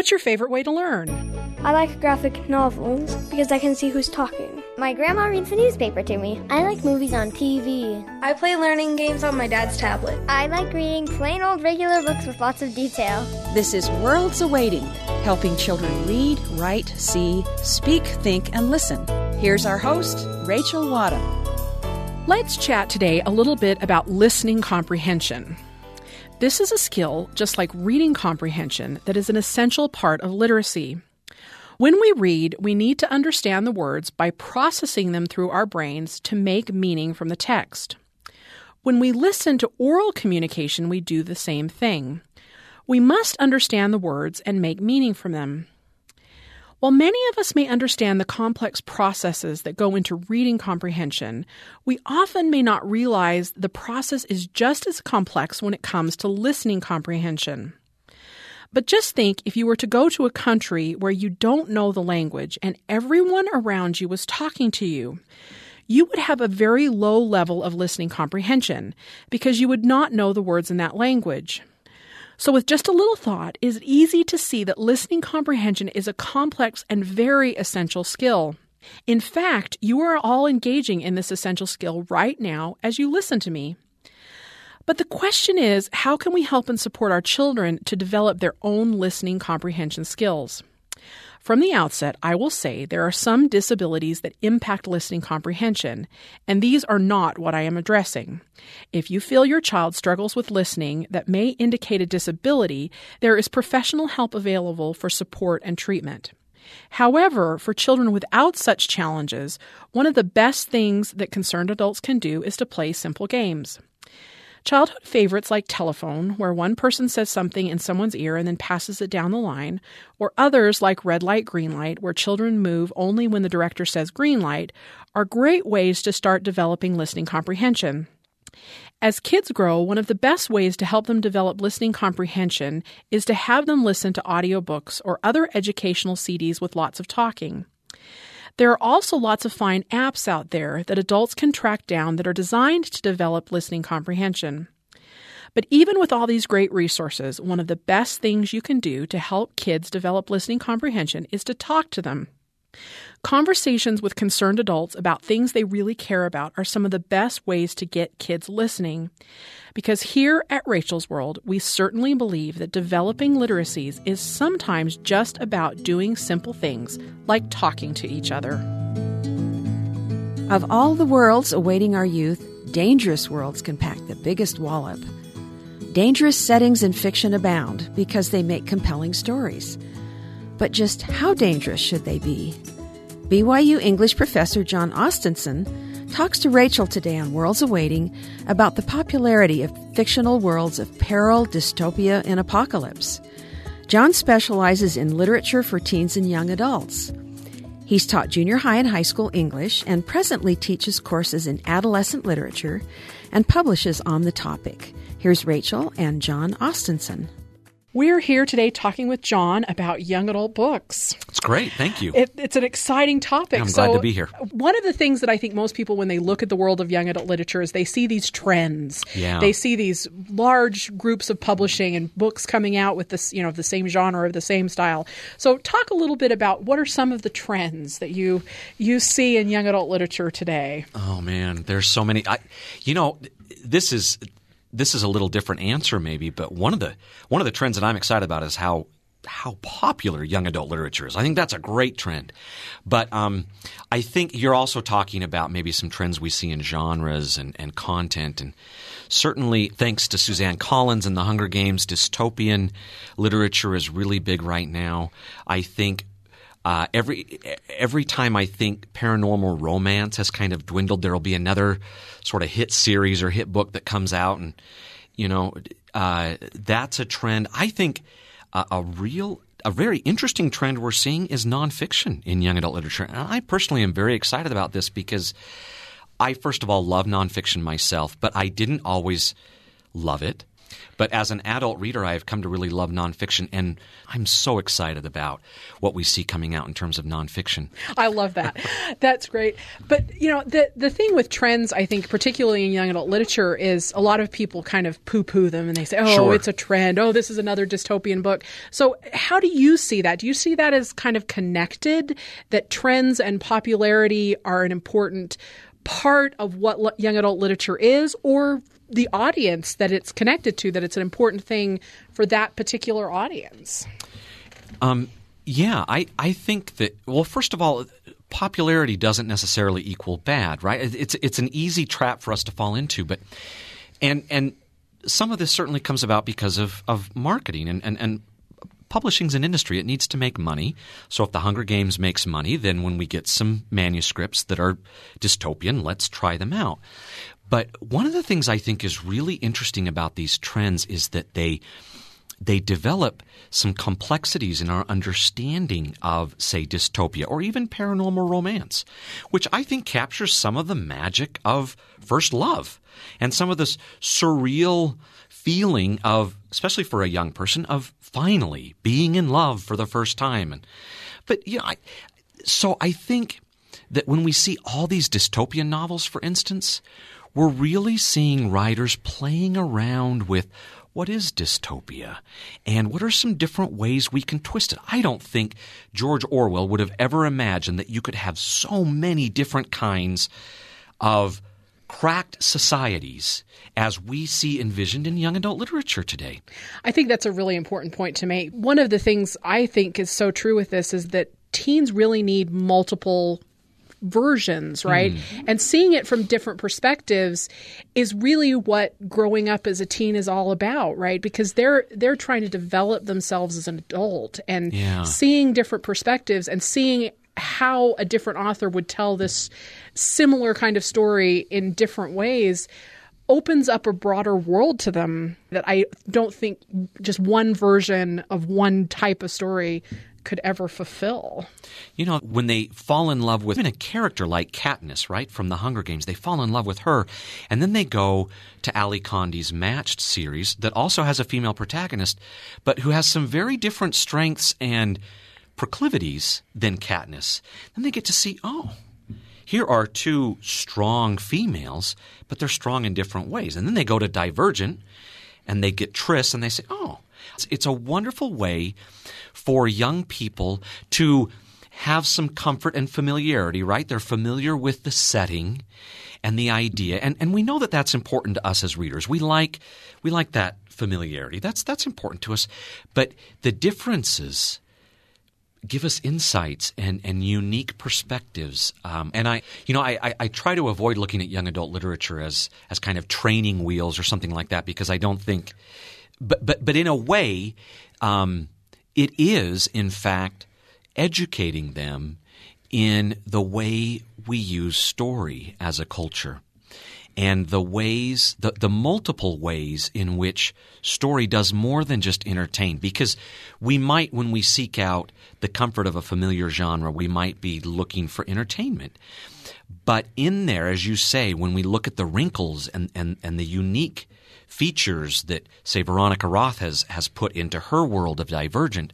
What's your favorite way to learn? I like graphic novels because I can see who's talking. My grandma reads the newspaper to me. I like movies on TV. I play learning games on my dad's tablet. I like reading plain old regular books with lots of detail. This is Worlds Awaiting, helping children read, write, see, speak, think, and listen. Here's our host, Rachel Wadham. Let's chat today a little bit about listening comprehension. This is a skill, just like reading comprehension, that is an essential part of literacy. When we read, we need to understand the words by processing them through our brains to make meaning from the text. When we listen to oral communication, we do the same thing. We must understand the words and make meaning from them. While many of us may understand the complex processes that go into reading comprehension, we often may not realize the process is just as complex when it comes to listening comprehension. But just think if you were to go to a country where you don't know the language and everyone around you was talking to you, you would have a very low level of listening comprehension because you would not know the words in that language. So, with just a little thought, it is easy to see that listening comprehension is a complex and very essential skill. In fact, you are all engaging in this essential skill right now as you listen to me. But the question is how can we help and support our children to develop their own listening comprehension skills? From the outset, I will say there are some disabilities that impact listening comprehension, and these are not what I am addressing. If you feel your child struggles with listening that may indicate a disability, there is professional help available for support and treatment. However, for children without such challenges, one of the best things that concerned adults can do is to play simple games. Childhood favorites like telephone, where one person says something in someone's ear and then passes it down the line, or others like red light, green light, where children move only when the director says green light, are great ways to start developing listening comprehension. As kids grow, one of the best ways to help them develop listening comprehension is to have them listen to audiobooks or other educational CDs with lots of talking. There are also lots of fine apps out there that adults can track down that are designed to develop listening comprehension. But even with all these great resources, one of the best things you can do to help kids develop listening comprehension is to talk to them. Conversations with concerned adults about things they really care about are some of the best ways to get kids listening. Because here at Rachel's World, we certainly believe that developing literacies is sometimes just about doing simple things like talking to each other. Of all the worlds awaiting our youth, dangerous worlds can pack the biggest wallop. Dangerous settings in fiction abound because they make compelling stories. But just how dangerous should they be? BYU English professor John Ostenson talks to Rachel today on Worlds Awaiting about the popularity of fictional worlds of peril, dystopia, and apocalypse. John specializes in literature for teens and young adults. He's taught junior high and high school English and presently teaches courses in adolescent literature and publishes on the topic. Here's Rachel and John Ostenson. We're here today talking with John about young adult books. It's great. Thank you. It, it's an exciting topic. I'm so glad to be here. One of the things that I think most people, when they look at the world of young adult literature, is they see these trends. Yeah. They see these large groups of publishing and books coming out with this, you know, the same genre of the same style. So, talk a little bit about what are some of the trends that you you see in young adult literature today. Oh man, there's so many. I, you know, this is this is a little different answer maybe, but one of the one of the trends that I'm excited about is how how popular young adult literature is. I think that's a great trend. But um, I think you're also talking about maybe some trends we see in genres and, and content. And certainly, thanks to Suzanne Collins and the Hunger Games, dystopian literature is really big right now. I think uh, every every time I think paranormal romance has kind of dwindled, there will be another sort of hit series or hit book that comes out, and you know uh, that's a trend. I think a real a very interesting trend we're seeing is nonfiction in young adult literature, and I personally am very excited about this because I first of all love nonfiction myself, but I didn't always love it. But as an adult reader, I have come to really love nonfiction, and I'm so excited about what we see coming out in terms of nonfiction. I love that. That's great. But you know, the the thing with trends, I think, particularly in young adult literature, is a lot of people kind of poo poo them and they say, "Oh, Sure. it's a trend. Oh, this is another dystopian book." So, how do you see that? Do you see that as kind of connected? That trends and popularity are an important part of what young adult literature is, or the audience that it's connected to? That it's an important thing for that particular audience. Um, yeah, I, I think that well, first of all, popularity doesn't necessarily equal bad, right? It's it's an easy trap for us to fall into, but and and some of this certainly comes about because of, of marketing and, and, and publishing's an industry. It needs to make money. So if the Hunger Games makes money, then when we get some manuscripts that are dystopian, let's try them out. But one of the things I think is really interesting about these trends is that they they develop some complexities in our understanding of, say, dystopia or even paranormal romance, which I think captures some of the magic of first love and some of this surreal feeling of, especially for a young person, of finally being in love for the first time. And, but, you know, I, so I think that when we see all these dystopian novels, for instance, we're really seeing writers playing around with what is dystopia and what are some different ways we can twist it. I don't think George Orwell would have ever imagined that you could have so many different kinds of cracked societies as we see envisioned in young adult literature today. I think that's a really important point to make. One of the things I think is so true with this is that teens really need multiple versions, right? Hmm. And seeing it from different perspectives is really what growing up as a teen is all about, right? Because they're they're trying to develop themselves as an adult and Yeah. seeing different perspectives and seeing how a different author would tell this similar kind of story in different ways opens up a broader world to them that I don't think just one version of one type of story could ever fulfill. You know, when they fall in love with even a character like Katniss, right, from the Hunger Games, they fall in love with her, and then they go to Ally Condie's Matched series that also has a female protagonist, but who has some very different strengths and proclivities than Katniss. Then they get to see, oh, here are two strong females, but they're strong in different ways. And then they go to Divergent and they get Tris and they say, oh, it's, a wonderful way for young people to have some comfort and familiarity, right? They're familiar with the setting and the idea. And, and we know that that's important to us as readers. We like, we like that familiarity. That's, that's important to us. But the differences give us insights and, and unique perspectives. Um, and I, you know, I, I, I try to avoid looking at young adult literature as as kind of training wheels or something like that because I don't think, but but but in a way, um, it is in fact educating them in the way we use story as a culture and the ways, the, the multiple ways in which story does more than just entertain. Because we might, when we seek out the comfort of a familiar genre, we might be looking for entertainment. But in there, as you say, when we look at the wrinkles and, and, and the unique features that, say, Veronica Roth has, has put into her world of Divergent,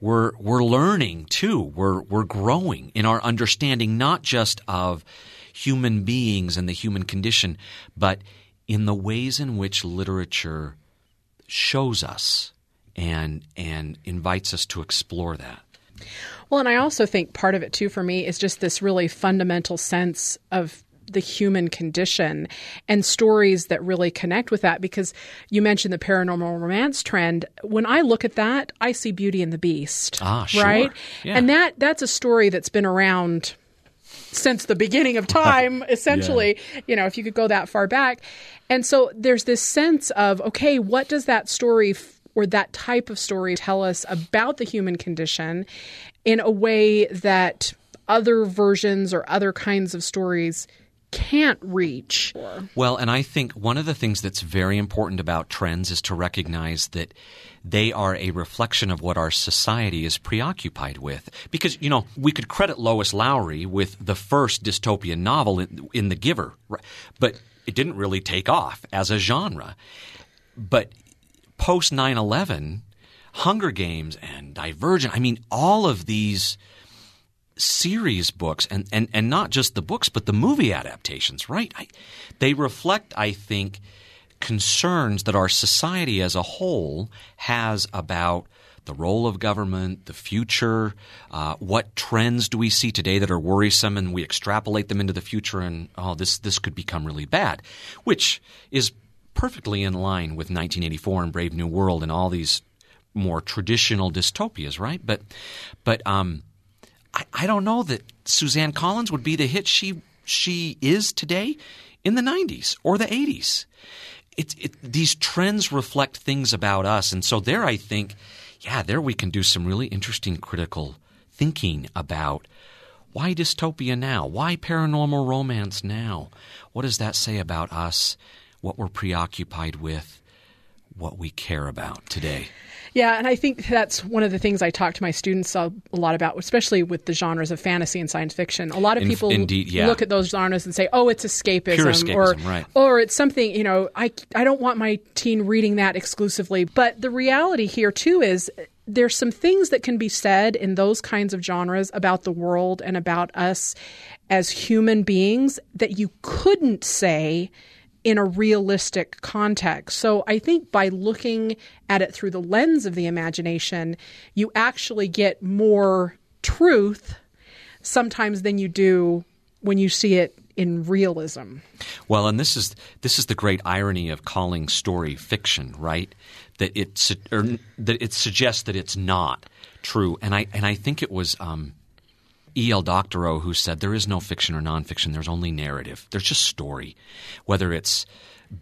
we're we're learning too. We're we're growing in our understanding not just of human beings and the human condition, but in the ways in which literature shows us and and invites us to explore that. Well, and I also think part of it too for me is just this really fundamental sense of the human condition and stories that really connect with that because you mentioned the paranormal romance trend when i look at that i see beauty and the beast Ah, sure. right Yeah. and that that's a story that's been around since the beginning of time essentially you know if you could go that far back. And so there's this sense of okay what does that story f- or that type of story tell us about the human condition in a way that other versions or other kinds of stories can't reach? Well, and I think one of the things that's very important about trends is to recognize that they are a reflection of what our society is preoccupied with. Because, you know, we could credit Lois Lowry with the first dystopian novel in, in The Giver, but it didn't really take off as a genre. but post 9/11, Hunger Games and Divergent. I mean, all of these series books and, and, and not just the books but the movie adaptations right I, they reflect i think concerns that our society as a whole has about the role of government, the future, uh, what trends do we see today that are worrisome, and we extrapolate them into the future, and oh, this this could become really bad, which is perfectly in line with 1984 and Brave New World and all these more traditional dystopias, right? But but um, I, I don't know that Suzanne Collins would be the hit she she is today in the 90s or the 80s. It, it, these trends reflect things about us, and so there, I think yeah, there we can do some really interesting critical thinking about why dystopia now? Why paranormal romance now? What does that say about us? What we're preoccupied with? What we care about today? Yeah, and I think that's one of the things I talk to my students a, lot about, especially with the genres of fantasy and science fiction. A lot of people indeed, yeah. look at those genres and say, "Oh, it's escapism,", escapism or right. or it's something you know. I I don't want my teen reading that exclusively. But the reality here too is there's some things that can be said in those kinds of genres about the world and about us as human beings that you couldn't say in a realistic context. So I think by looking at it through the lens of the imagination, you actually get more truth sometimes than you do when you see it in realism. Well, and this is this is the great irony of calling story fiction, right? That it that it suggests that it's not true, and I and I think it was um, E. L. Doctorow who said there is no fiction or nonfiction. There's only narrative. There's just story, whether it's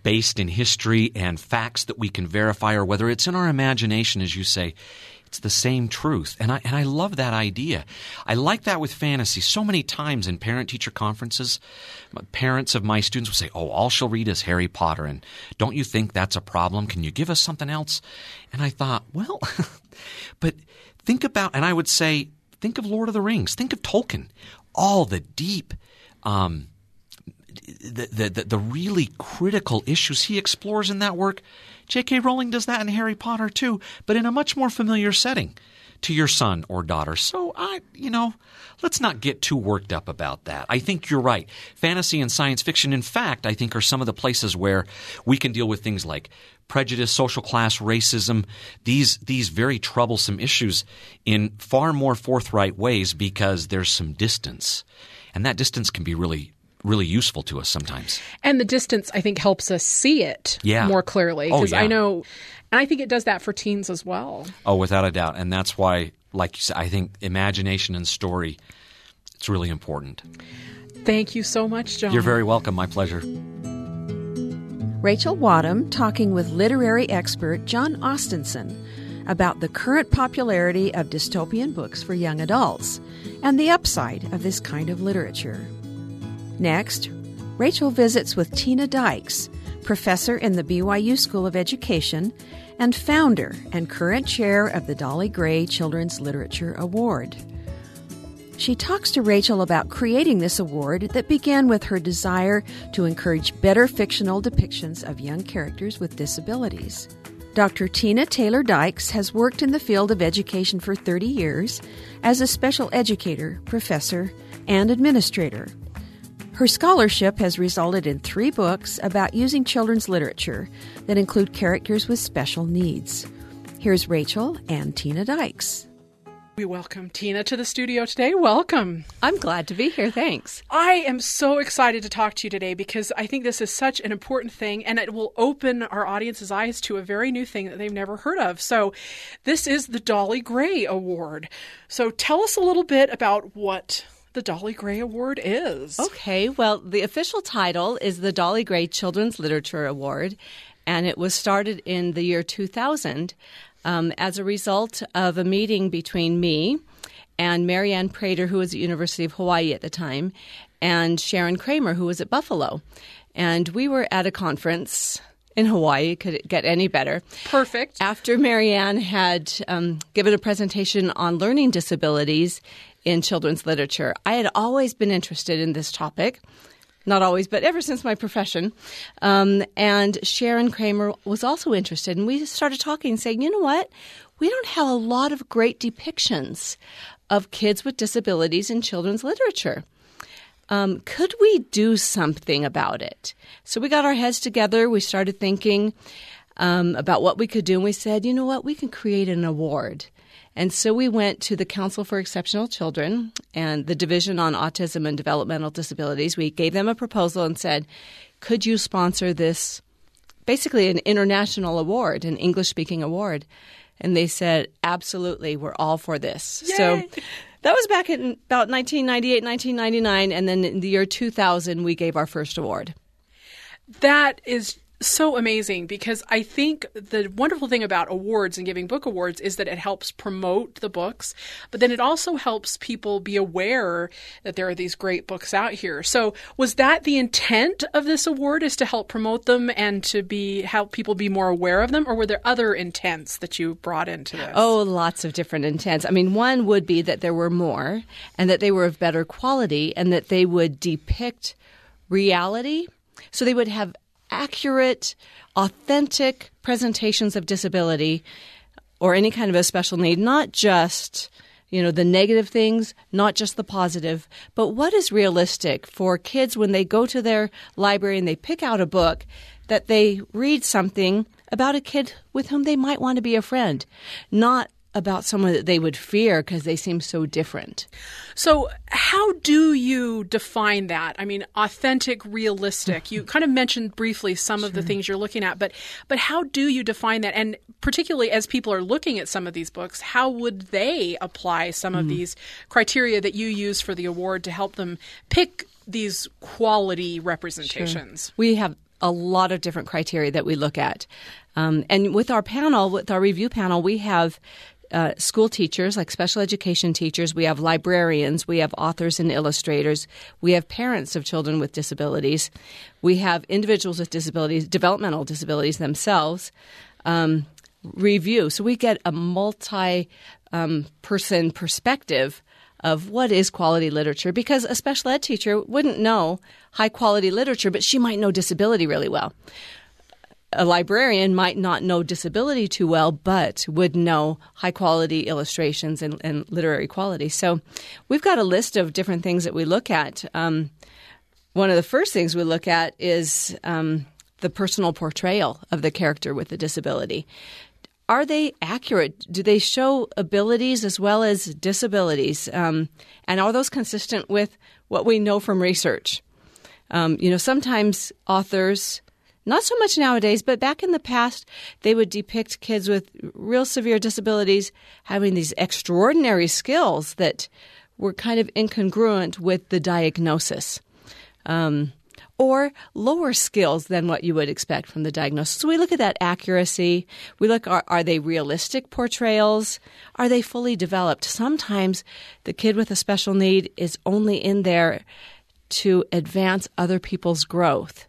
based in history and facts that we can verify, or whether it's in our imagination, as you say. It's the same truth. And I, and I love that idea. I like that with fantasy. So many times in parent teacher conferences, parents of my students will say, Oh, all she'll read is Harry Potter. And don't you think that's a problem? Can you give us something else? And I thought, Well, but think about, and I would say, think of Lord of the Rings, think of Tolkien, all the deep, um, the, the, the, the really critical issues he explores in that work. J.K. Rowling does that in Harry Potter too, but in a much more familiar setting to your son or daughter. So I, you know, let's not get too worked up about that. I think you're right. Fantasy and science fiction, in fact, I think are some of the places where we can deal with things like prejudice, social class, racism, these these very troublesome issues in far more forthright ways because there's some distance. And that distance can be really really useful to us sometimes. And the distance, I think, helps us see it yeah. more clearly. Oh, Because yeah. I know, and I think it does that for teens as well. Oh, without a doubt. And that's why, like you said, I think imagination and story, it's really important. Thank you so much, John. You're very welcome. My pleasure. Rachel Wadham talking with literary expert John Ostenson about the current popularity of dystopian books for young adults and the upside of this kind of literature. Next, Rachel visits with Tina Dyches, professor in the BYU School of Education and founder and current chair of the Dolly Gray Children's Literature Award. She talks to Rachel about creating this award that began with her desire to encourage better fictional depictions of young characters with disabilities. Dr. Tina Taylor Dyches has worked in the field of education for 30 years as a special educator, professor, and administrator. Her scholarship has resulted in three books about using children's literature that include characters with special needs. Here's Rachel and Tina Dyches. We welcome Tina to the studio today. Welcome. I'm glad to be here. Thanks. I am so excited to talk to you today because I think this is such an important thing and it will open our audience's eyes to a very new thing that they've never heard of. So, this is the Dolly Gray Award. So, tell us a little bit about what the Dolly Gray Award is. Okay, well, the official title is the Dolly Gray Children's Literature Award, and it was started in the year 2000 um, as a result of a meeting between me and Mary Anne Prater, who was at the University of Hawaii at the time, and Sharon Cramer, who was at Buffalo. And we were at a conference in Hawaii. Could it get any better? Perfect. After Marianne had um, given a presentation on learning disabilities in children's literature, I had always been interested in this topic. not always, but ever since my profession. Um, and Sharon Cramer was also interested, and we started talking, saying, you know what? We don't have a lot of great depictions of kids with disabilities in children's literature. Um, could we do something about it? So we got our heads together. We started thinking um, about what we could do, and we said, you know what? We can create an award. And so we went to the Council for Exceptional Children and the Division on Autism and Developmental Disabilities. We gave them a proposal and said, could you sponsor this, basically an international award, an English speaking award? And they said, absolutely, we're all for this. Yay! So that was back in about 1998, 1999. And then in the year 2000, we gave our first award. That is so amazing because I think the wonderful thing about awards and giving book awards is that it helps promote the books, but then it also helps people be aware that there are these great books out here. So, was that the intent of this award is to help promote them and to be help people be more aware of them or were there other intents that you brought into this? Oh, lots of different intents. I mean, one would be that there were more and that they were of better quality and that they would depict reality. So they would have accurate, authentic presentations of disability or any kind of a special need, not just you know the negative things not just the positive but what is realistic for kids when they go to their library and they pick out a book that they read something about a kid with whom they might want to be a friend not about someone that they would fear because they seem so different. So, how do you define that? I mean, authentic, realistic. you kind of mentioned briefly some sure. of the things you're looking at, but but how do you define that? And particularly as people are looking at some of these books, how would they apply some mm. of these criteria that you use for the award to help them pick these quality representations? Sure. We have a lot of different criteria that we look at. Um, and with our panel, with our review panel, we have uh, school teachers, like special education teachers, we have librarians, we have authors and illustrators, we have parents of children with disabilities, we have individuals with disabilities, developmental disabilities themselves. Um, review. So we get a multi um, person perspective of what is quality literature because a special ed teacher wouldn't know high quality literature, but she might know disability really well a librarian might not know disability too well, but would know high quality illustrations and, and literary quality. So we've got a list of different things that we look at. Um, one of the first things we look at is um, the personal portrayal of the character with the disability. Are they accurate? Do they show abilities as well as disabilities? Um, and are those consistent with what we know from research? Um, you know, sometimes authors not so much nowadays, but back in the past, they would depict kids with real severe disabilities having these extraordinary skills that were kind of incongruent with the diagnosis. Um, or lower skills than what you would expect from the diagnosis. So we look at that accuracy. We look are, are they realistic portrayals? Are they fully developed? Sometimes the kid with a special need is only in there to advance other people's growth.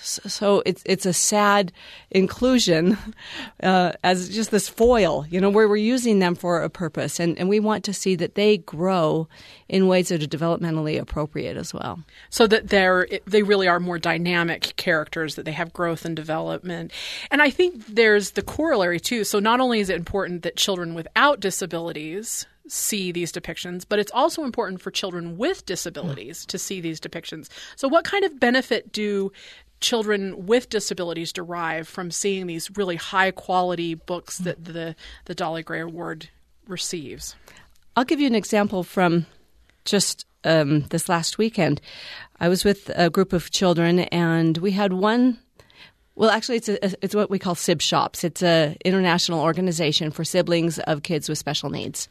So it's it's a sad inclusion uh, as just this foil, you know, where we're using them for a purpose, and, and we want to see that they grow in ways that are developmentally appropriate as well. So that they're they really are more dynamic characters, that they have growth and development, and I think there's the corollary too. So not only is it important that children without disabilities see these depictions, but it's also important for children with disabilities to see these depictions. So, what kind of benefit do children with disabilities derive from seeing these really high quality books that the, the Dolly Gray Award receives. I'll give you an example from just um, this last weekend. I was with a group of children, and we had one. Well, actually, it's a, it's what we call Sibshops. It's an international organization for siblings of kids with special needs,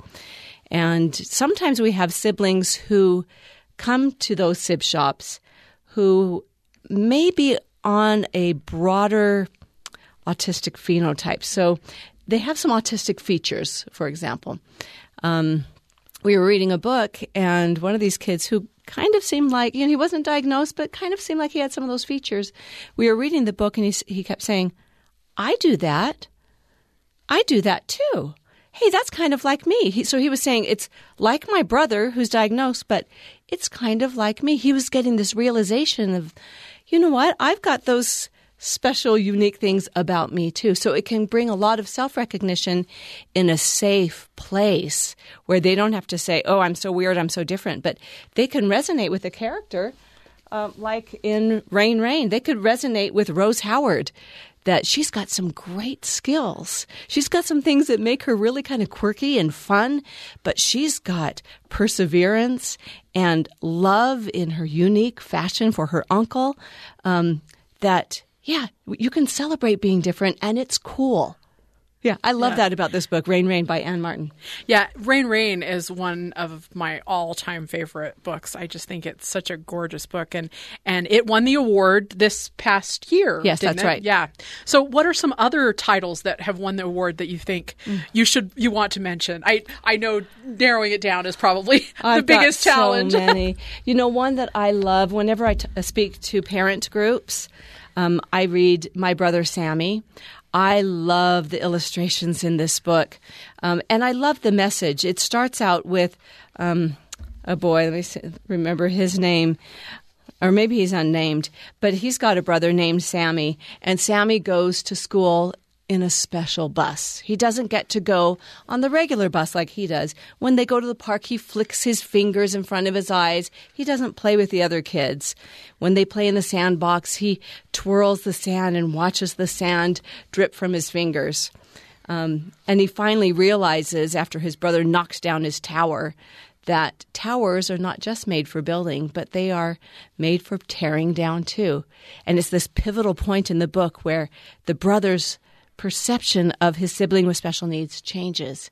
and sometimes we have siblings who come to those Sibshops who maybe on a broader autistic phenotype. So they have some autistic features, for example. Um, we were reading a book, and one of these kids who kind of seemed like, you know, he wasn't diagnosed, but kind of seemed like he had some of those features. We were reading the book, and he, he kept saying, I do that. I do that too. Hey, that's kind of like me. He, so he was saying it's like my brother who's diagnosed, but it's kind of like me. He was getting this realization of, you know what? I've got those special, unique things about me too. So it can bring a lot of self recognition in a safe place where they don't have to say, oh, I'm so weird, I'm so different, but they can resonate with a character. Uh, like in Rain Reign, they could resonate with Rose Howard that she's got some great skills. She's got some things that make her really kind of quirky and fun, but she's got perseverance and love in her unique fashion for her uncle um, that yeah, you can celebrate being different and it's cool. Yeah, I love yeah. that about this book, Rain Reign by Ann Martin. Yeah, Rain Reign is one of my all-time favorite books. I just think it's such a gorgeous book and and it won the award this past year. Yes, that's it? right. Yeah. So what are some other titles that have won the award that you think mm. you should you want to mention? I I know narrowing it down is probably the I've biggest challenge. So many. you know, one that I love whenever I t- speak to parent groups um, I read My Brother Sammy. I love the illustrations in this book, um, and I love the message. It starts out with um, a boy. Let me see, remember his name, or maybe he's unnamed, but he's got a brother named Sammy, and Sammy goes to school in a special bus. He doesn't get to go on the regular bus like he does. When they go to the park, he flicks his fingers in front of his eyes. He doesn't play with the other kids. When they play in the sandbox, he twirls the sand and watches the sand drip from his fingers. Um, and he finally realizes, after his brother knocks down his tower, that towers are not just made for building, but they are made for tearing down too. And it's this pivotal point in the book where the brothers perception of his sibling with special needs changes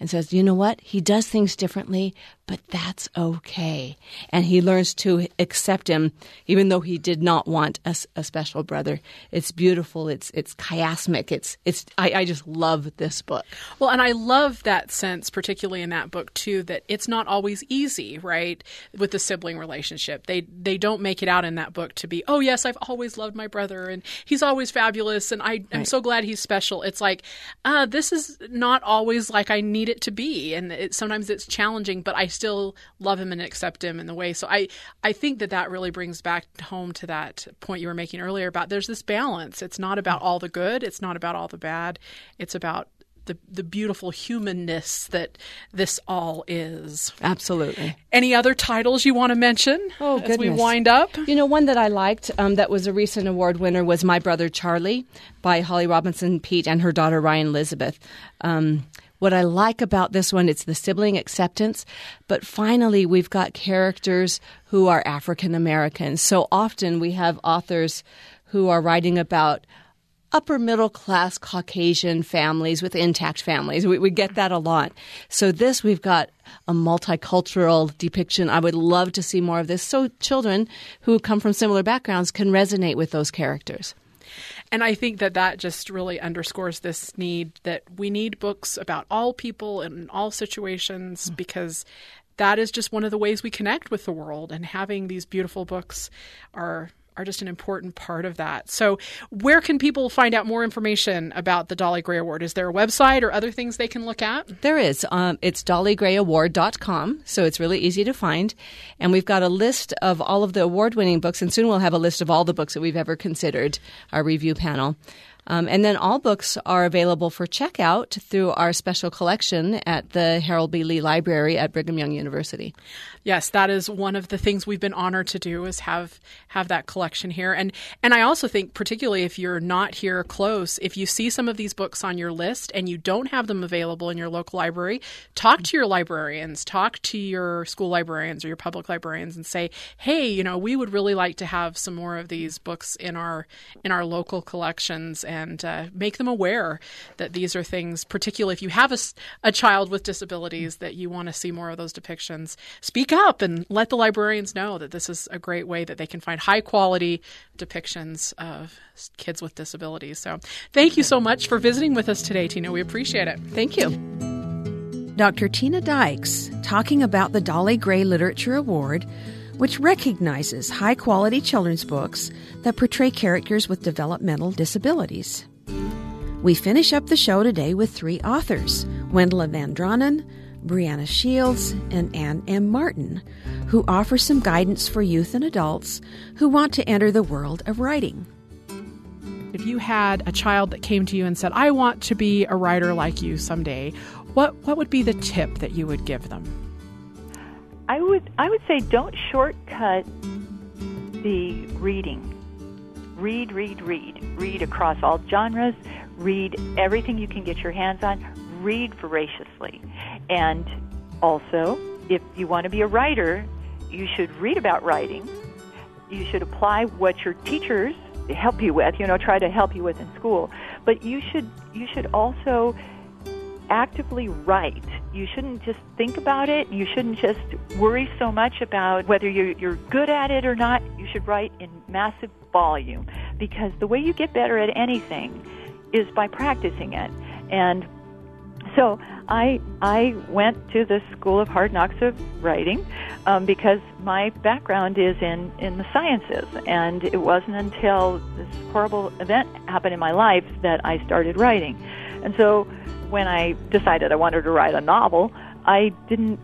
and says, you know what? He does things differently, but that's okay. And he learns to accept him, even though he did not want a, a special brother. It's beautiful. It's it's chiasmic. It's it's. I, I just love this book. Well, and I love that sense, particularly in that book too, that it's not always easy, right, with the sibling relationship. They they don't make it out in that book to be, oh yes, I've always loved my brother, and he's always fabulous, and I I'm so glad he's special. It's like, uh, this is not always like I need it to be, and it, sometimes it's challenging, but I still love him and accept him in the way. So I I think that that really brings back home to that point you were making earlier about there's this balance. It's not about all the good. It's not about all the bad. It's about the, the beautiful humanness that this all is. Absolutely. Any other titles you want to mention oh, as we wind up? You know, one that I liked um, that was a recent award winner was My Brother Charlie by Holly Robinson Peete and her daughter Ryan Elizabeth. Um, what I like about this one, it's the sibling acceptance, but finally we've got characters who are African American. So often we have authors who are writing about upper middle class Caucasian families with intact families. We, we, get that a lot. So this we've got a multicultural depiction. I would love to see more of this so children who come from similar backgrounds can resonate with those characters. And I think that that just really underscores this need that we need books about all people in all situations mm. because that is just one of the ways we connect with the world. And having these beautiful books are are just an important part of that. So, where can people find out more information about the Dolly Gray Award? Is there a website or other things they can look at? There is. Um, it's dollygrayaward.com, so it's really easy to find. And we've got a list of all of the award winning books, and soon we'll have a list of all the books that we've ever considered, our review panel. Um, and then all books are available for checkout through our special collection at the Harold B. Lee Library at Brigham Young University. Yes, that is one of the things we've been honored to do is have have that collection here. And and I also think particularly if you're not here close, if you see some of these books on your list and you don't have them available in your local library, talk to your librarians, talk to your school librarians or your public librarians and say, "Hey, you know, we would really like to have some more of these books in our in our local collections." And uh, make them aware that these are things, particularly if you have a, a child with disabilities, that you want to see more of those depictions. Speak up and let the librarians know that this is a great way that they can find high quality depictions of kids with disabilities. So, thank you so much for visiting with us today, Tina. We appreciate it. Thank you. Dr. Tina Dyches talking about the Dolly Gray Literature Award which recognizes high quality children's books that portray characters with developmental disabilities. We finish up the show today with three authors Wendelin Van Draanen, Brianna Shields, and Anne M. Martin, who offer some guidance for youth and adults who want to enter the world of writing. If you had a child that came to you and said, I want to be a writer like you someday, what, what would be the tip that you would give them? I would I would say don't shortcut the reading. Read, read, read. Read across all genres. Read everything you can get your hands on. Read voraciously. And also, if you want to be a writer, you should read about writing. You should apply what your teachers help you with, you know, try to help you with in school. But you should you should also actively write. You shouldn't just think about it. You shouldn't just worry so much about whether you're, you're good at it or not. You should write in massive volume because the way you get better at anything is by practicing it. And so I I went to the School of Hard Knocks of Writing um, because my background is in in the sciences, and it wasn't until this horrible event happened in my life that I started writing. And so when I decided I wanted to write a novel, I didn't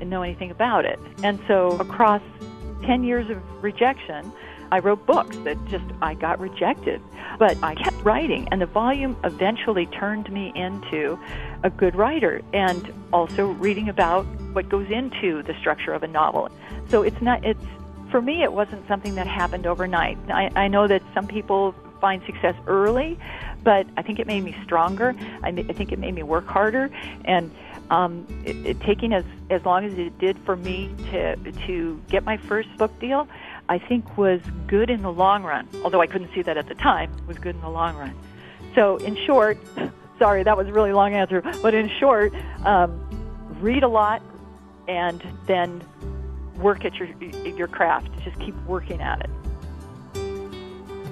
know anything about it. And so across 10 years of rejection, I wrote books that just I got rejected. But I kept writing and the volume eventually turned me into a good writer and also reading about what goes into the structure of a novel. So it's not it's for me it wasn't something that happened overnight. I, I know that some people find success early, but I think it made me stronger. I, I think it made me work harder, and um, it, it, taking as as long as it did for me to to get my first book deal, I think was good in the long run. Although I couldn't see that at the time, was good in the long run. So, in short, sorry that was a really long answer, but in short, um, read a lot, and then work at your your craft. Just keep working at it.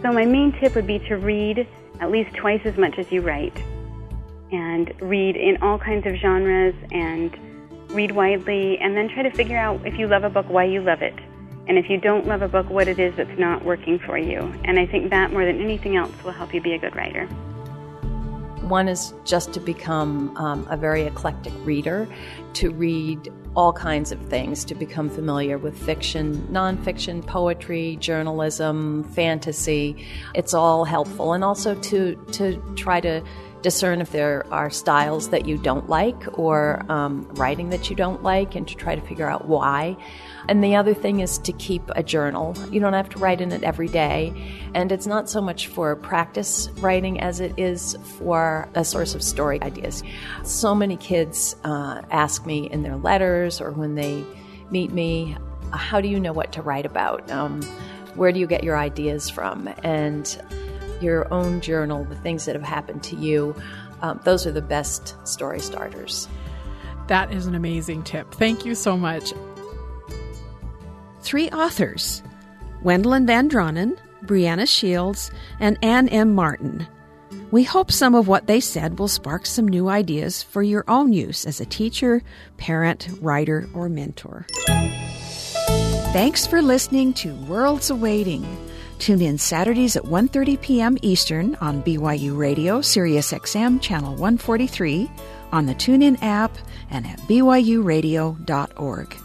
So my main tip would be to read at least twice as much as you write and read in all kinds of genres and read widely and then try to figure out if you love a book why you love it. And if you don't love a book what it is that's not working for you. And i think that more than anything else will help you be a good writer one is just to become um, a very eclectic reader to read all kinds of things to become familiar with fiction, nonfiction, poetry, journalism, fantasy. It's all helpful, and also to to try to discern if there are styles that you don't like or um, writing that you don't like, and to try to figure out why. And the other thing is to keep a journal. You don't have to write in it every day. And it's not so much for practice writing as it is for a source of story ideas. So many kids uh, ask me in their letters or when they meet me, how do you know what to write about? Um, where do you get your ideas from? And your own journal, the things that have happened to you, um, those are the best story starters. That is an amazing tip. Thank you so much three authors Wendelin Van Draanen, Brianna Shields, and Anne M. Martin. We hope some of what they said will spark some new ideas for your own use as a teacher, parent, writer, or mentor. Thanks for listening to Worlds Awaiting. Tune in Saturdays at 1:30 p.m. Eastern on BYU Radio, Sirius XM channel 143, on the TuneIn app, and at byuradio.org.